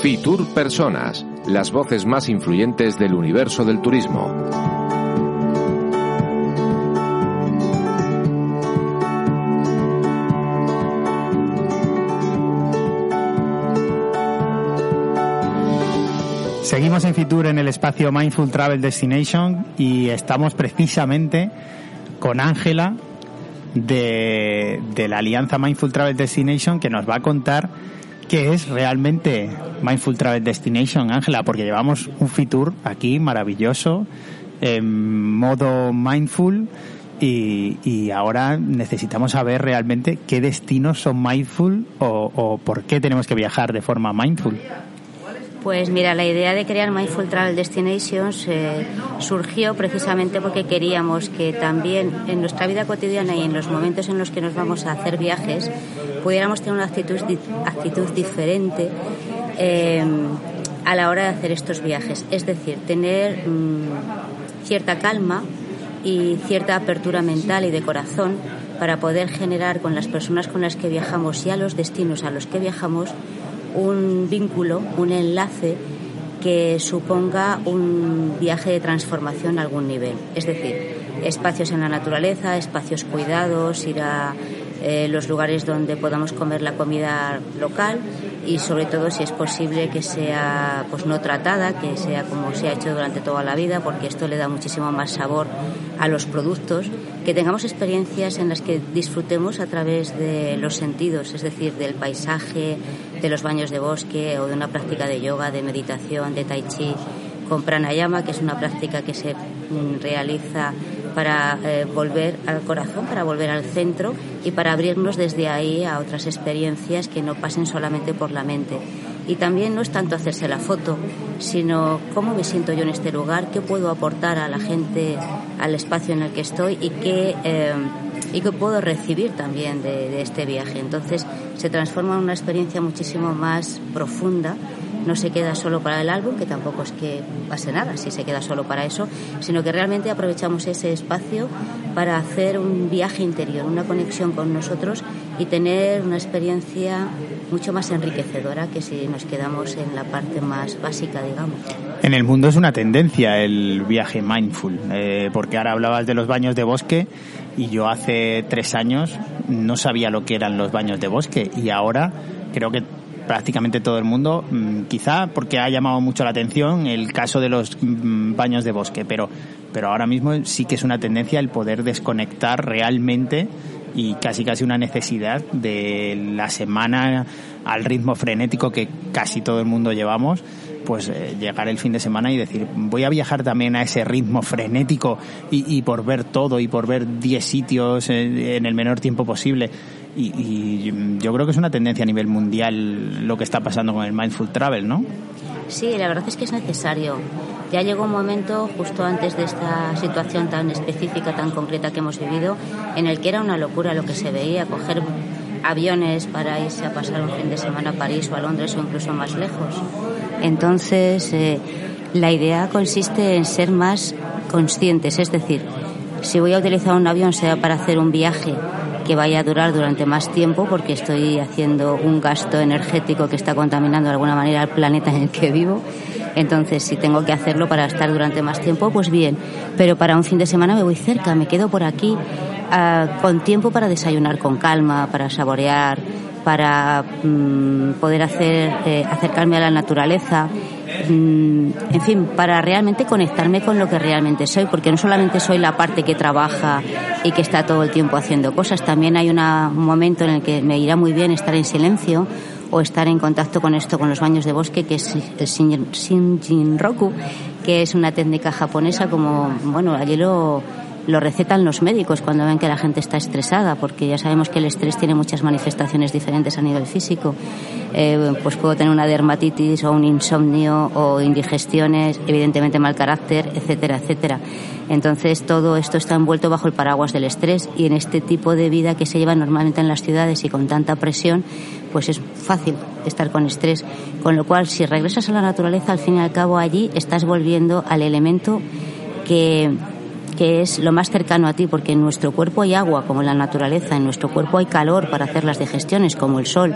Fitur Personas, las voces más influyentes del universo del turismo. Seguimos en Fitur en el espacio Mindful Travel Destination y estamos precisamente con Ángela de, de la alianza Mindful Travel Destination que nos va a contar qué es realmente Mindful Travel Destination, Ángela, porque llevamos un Fitur aquí maravilloso, en modo mindful, y, ahora necesitamos saber realmente qué destinos son mindful o, o por qué tenemos que viajar de forma mindful. Pues mira, la idea de crear Mindful Travel Destinations eh, surgió precisamente porque queríamos que también en nuestra vida cotidiana y en los momentos en los que nos vamos a hacer viajes pudiéramos tener una actitud, actitud diferente eh, a la hora de hacer estos viajes. Es decir, tener mm, cierta calma y cierta apertura mental y de corazón para poder generar con las personas con las que viajamos y a los destinos a los que viajamos un vínculo, un enlace que suponga un viaje de transformación a algún nivel. Es decir, espacios en la naturaleza, espacios cuidados, ir a eh, los lugares donde podamos comer la comida local y sobre todo si es posible que sea pues no tratada, que sea como se ha hecho durante toda la vida, porque esto le da muchísimo más sabor a los productos, que tengamos experiencias en las que disfrutemos a través de los sentidos, es decir, del paisaje, de los baños de bosque o de una práctica de yoga, de meditación, de tai chi con pranayama, que es una práctica que se mm, realiza para eh, volver al corazón, para volver al centro y para abrirnos desde ahí a otras experiencias que no pasen solamente por la mente. Y también no es tanto hacerse la foto, sino cómo me siento yo en este lugar, qué puedo aportar a la gente, al espacio en el que estoy y qué, eh, y qué puedo recibir también de, de este viaje. Entonces se transforma en una experiencia muchísimo más profunda no se queda solo para el álbum, que tampoco es que pase nada si se queda solo para eso, sino que realmente aprovechamos ese espacio para hacer un viaje interior, una conexión con nosotros y tener una experiencia mucho más enriquecedora que si nos quedamos en la parte más básica, digamos. En el mundo es una tendencia el viaje mindful, eh, porque ahora hablabas de los baños de bosque y yo hace tres años no sabía lo que eran los baños de bosque y ahora creo que prácticamente todo el mundo, mm, quizá porque ha llamado mucho la atención el caso de los mm, baños de bosque, pero, pero ahora mismo sí que es una tendencia el poder desconectar realmente y casi casi una necesidad de la semana al ritmo frenético que casi todo el mundo llevamos pues eh, llegar el fin de semana y decir, voy a viajar también a ese ritmo frenético y, por ver todo y por ver 10 sitios en, el menor tiempo posible. Y, yo creo que es una tendencia a nivel mundial lo que está pasando con el mindful travel, ¿no? Sí, la verdad es que es necesario. Ya llegó un momento, justo antes de esta situación tan específica, tan concreta que hemos vivido, en el que era una locura lo que se veía, coger aviones para irse a pasar un fin de semana a París o a Londres o incluso más lejos. Entonces, eh, la idea consiste en ser más conscientes, es decir, si voy a utilizar un avión sea para hacer un viaje que vaya a durar durante más tiempo porque estoy haciendo un gasto energético que está contaminando de alguna manera el planeta en el que vivo. Entonces, si tengo que hacerlo para estar durante más tiempo, pues bien. Pero para un fin de semana me voy cerca, me quedo por aquí ah, con tiempo para desayunar con calma, para saborear, para mm, poder hacer, eh, acercarme a la naturaleza, mm, en fin, para realmente conectarme con lo que realmente soy, porque no solamente soy la parte que trabaja y que está todo el tiempo haciendo cosas, también hay un momento en el que me irá muy bien estar en silencio o estar en contacto con esto, con los baños de bosque, que es el Shinjin Roku, que es una técnica japonesa como, bueno, allí lo lo recetan los médicos cuando ven que la gente está estresada, porque ya sabemos que el estrés tiene muchas manifestaciones diferentes a nivel físico. Eh, pues puedo tener una dermatitis o un insomnio o indigestiones, evidentemente mal carácter, etcétera, etcétera. Entonces todo esto está envuelto bajo el paraguas del estrés y en este tipo de vida que se lleva normalmente en las ciudades y con tanta presión, pues es fácil estar con estrés. Con lo cual, si regresas a la naturaleza, al fin y al cabo allí estás volviendo al elemento que que es lo más cercano a ti, porque en nuestro cuerpo hay agua, como en la naturaleza, en nuestro cuerpo hay calor para hacer las digestiones, como el sol,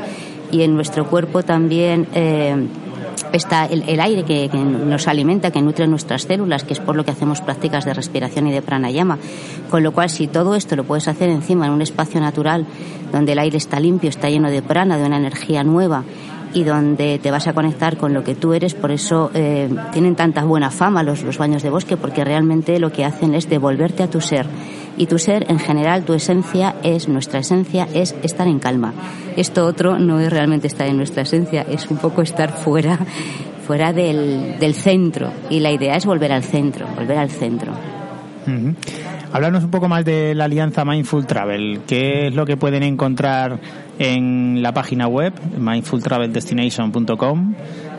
y en nuestro cuerpo también eh, está el, aire que, nos alimenta, que nutre nuestras células, que es por lo que hacemos prácticas de respiración y de pranayama. Con lo cual, si todo esto lo puedes hacer encima en un espacio natural, donde el aire está limpio, está lleno de prana, de una energía nueva, y donde te vas a conectar con lo que tú eres, por eso eh, tienen tanta buena fama los, los baños de bosque, porque realmente lo que hacen es devolverte a tu ser y tu ser en general, tu esencia es, nuestra esencia es estar en calma. Esto otro no es realmente estar en nuestra esencia, es un poco estar fuera, fuera del, del centro y la idea es volver al centro, volver al centro. Hablarnos un poco más de la alianza Mindful Travel. ¿Qué es lo que pueden encontrar en la página web, mindfultraveldestination.com?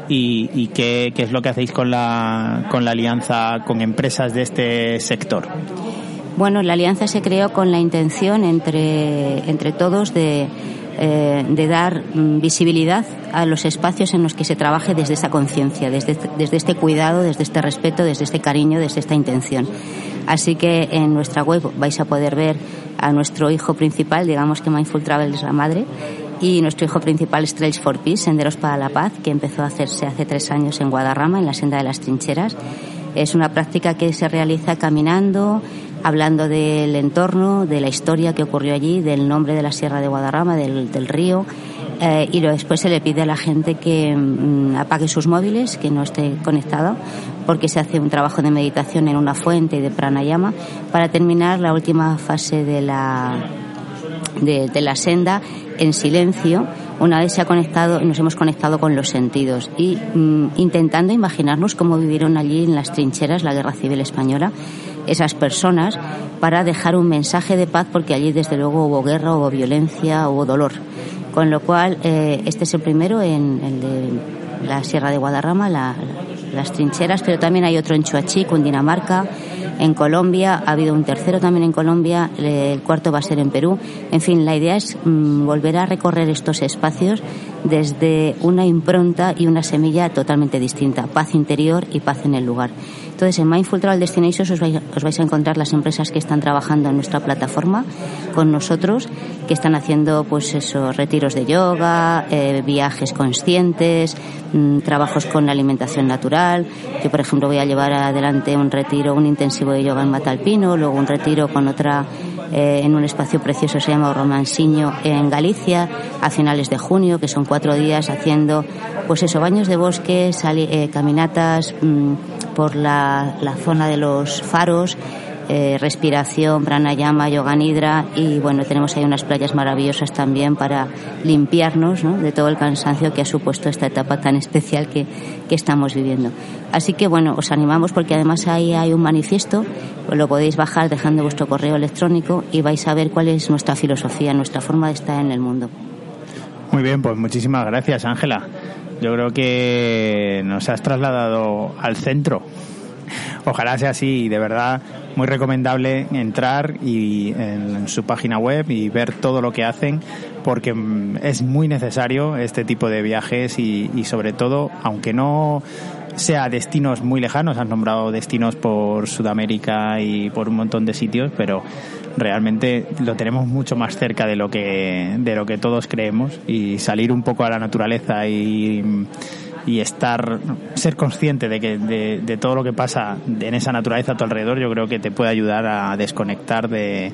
Y, y qué, es lo que hacéis con la, con la alianza con empresas de este sector. Bueno, la alianza se creó con la intención entre, entre todos de, eh, de dar mm, visibilidad a los espacios en los que se trabaje desde esa conciencia, desde, desde este cuidado, desde este respeto, desde este cariño, desde esta intención. Así que en nuestra web vais a poder ver a nuestro hijo principal, digamos que Mindful Travel es la madre, y nuestro hijo principal es Trails for Peace, Senderos para la Paz, que empezó a hacerse hace tres años en Guadarrama, en la senda de las trincheras. Es una práctica que se realiza caminando, hablando del entorno, de la historia que ocurrió allí, del nombre de la Sierra de Guadarrama, del, río, eh, y después se le pide a la gente que mm, apague sus móviles, que no esté conectado, porque se hace un trabajo de meditación en una fuente de pranayama para terminar la última fase de la, de, la senda en silencio una vez se ha conectado, nos hemos conectado con los sentidos y mm, intentando imaginarnos cómo vivieron allí en las trincheras la guerra civil española esas personas para dejar un mensaje de paz porque allí desde luego hubo guerra, hubo violencia, hubo dolor. Con lo cual, eh, este es el primero en el de la Sierra de Guadarrama, las trincheras, pero también hay otro en Chuachi, Dinamarca en Colombia, ha habido un tercero también en Colombia, el cuarto va a ser en Perú. En fin, la idea es mm, volver a recorrer estos espacios desde una impronta y una semilla totalmente distinta, paz interior y paz en el lugar. Entonces, en Mindful Travel Destinations os vais, a encontrar las empresas que están trabajando en nuestra plataforma con nosotros, que están haciendo, pues esos retiros de yoga, eh, viajes conscientes, mm, trabajos con alimentación natural. Yo, por ejemplo, voy a llevar adelante un retiro, un intensivo de yoga en Matalpino, luego un retiro con otra eh, en un espacio precioso se llama Romansiño en Galicia a finales de junio, que son cuatro días haciendo, pues eso, baños de bosque, eh, caminatas mm, por la, la zona de los faros eh, respiración, pranayama, yoga nidra y bueno, tenemos ahí unas playas maravillosas también para limpiarnos de todo el cansancio que ha supuesto esta etapa tan especial que, que estamos viviendo. Así que bueno, os animamos porque además ahí hay un manifiesto, lo podéis bajar dejando vuestro correo electrónico y vais a ver cuál es nuestra filosofía, nuestra forma de estar en el mundo. Muy bien, pues muchísimas gracias Ángela. Yo creo que nos has trasladado al centro. Ojalá sea así de verdad muy recomendable entrar y en su página web y ver todo lo que hacen porque mm, es muy necesario este tipo de viajes y, y sobre todo, aunque no sea destinos muy lejanos, has nombrado destinos por Sudamérica y por un montón de sitios, pero realmente lo tenemos mucho más cerca de lo que de lo que todos creemos y salir un poco a la naturaleza y y estar, ser consciente de, que, de, todo lo que pasa en esa naturaleza a tu alrededor, yo creo que te puede ayudar a desconectar de,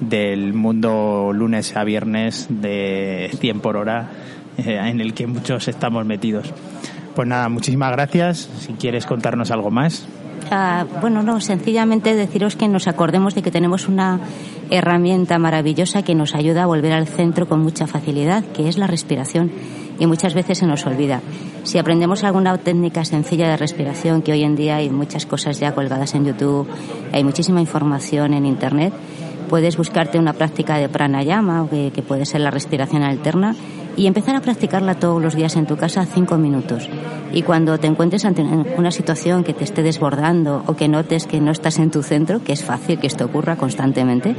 del mundo lunes a viernes de 100 por hora eh, en el que muchos estamos metidos. Pues nada, muchísimas gracias. Si quieres contarnos algo más. Ah, bueno, no, sencillamente deciros que nos acordemos de que tenemos una herramienta maravillosa que nos ayuda a volver al centro con mucha facilidad, que es la respiración y muchas veces se nos olvida. Si aprendemos alguna técnica sencilla de respiración, que hoy en día hay muchas cosas ya colgadas en YouTube, hay muchísima información en Internet, puedes buscarte una práctica de pranayama, que, puede ser la respiración alterna, y empezar a practicarla todos los días en tu casa cinco minutos. Y cuando te encuentres ante una situación que te esté desbordando o que notes que no estás en tu centro, que es fácil que esto ocurra constantemente,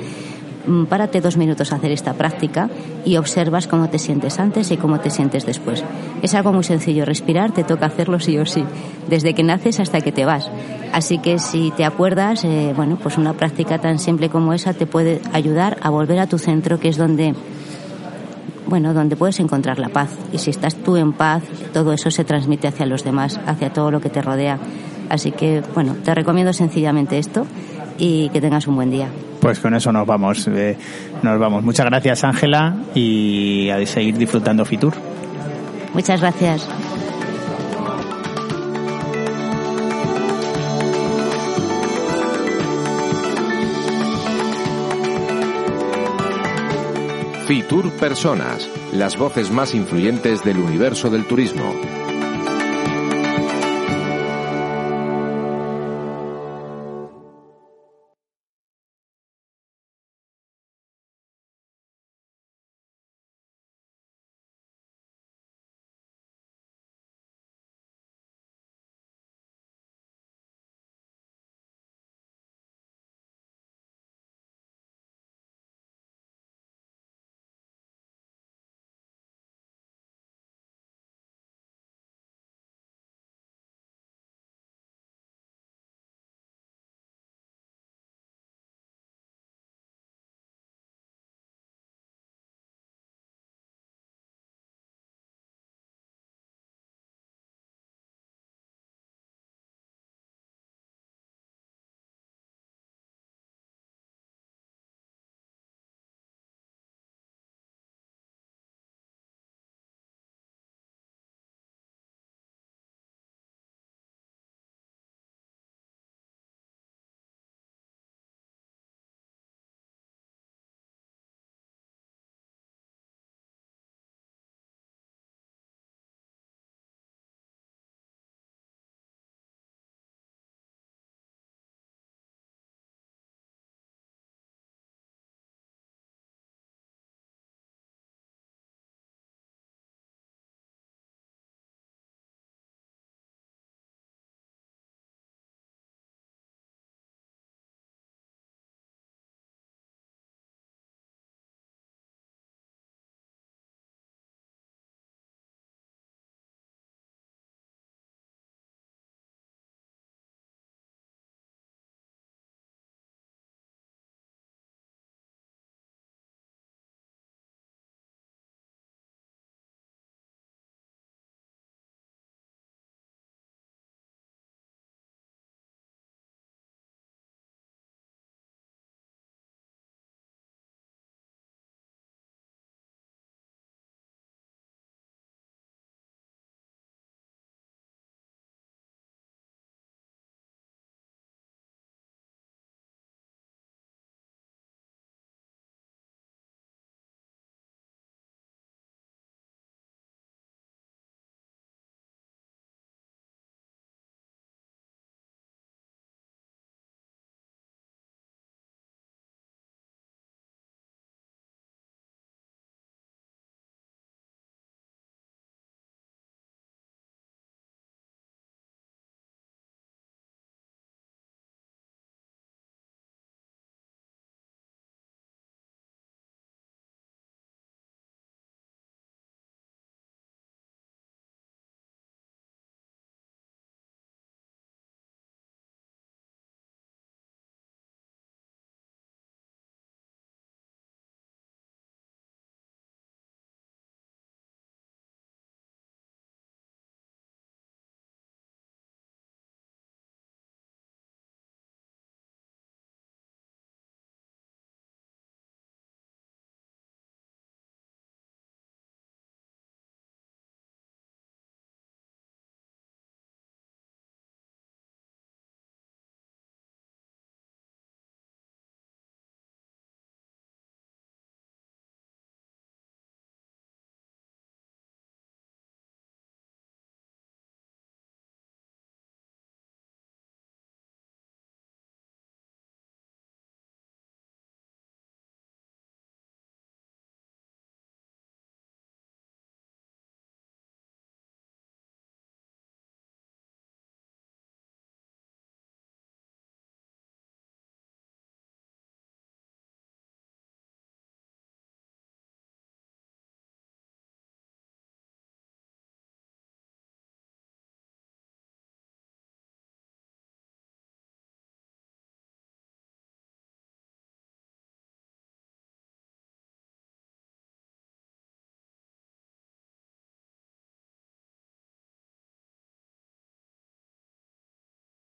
párate dos minutos a hacer esta práctica y observas cómo te sientes antes y cómo te sientes después. Es algo muy sencillo, respirar te toca hacerlo sí o sí, desde que naces hasta que te vas. Así que si te acuerdas, eh, bueno, pues una práctica tan simple como esa te puede ayudar a volver a tu centro, que es donde bueno, donde puedes encontrar la paz. Y si estás tú en paz, todo eso se transmite hacia los demás, hacia todo lo que te rodea. Así que, bueno, te recomiendo sencillamente esto y que tengas un buen día. Pues con eso nos vamos. Eh, nos vamos. Muchas gracias, Ángela, y a seguir disfrutando Fitur. Muchas gracias. Fitur Personas, las voces más influyentes del universo del turismo.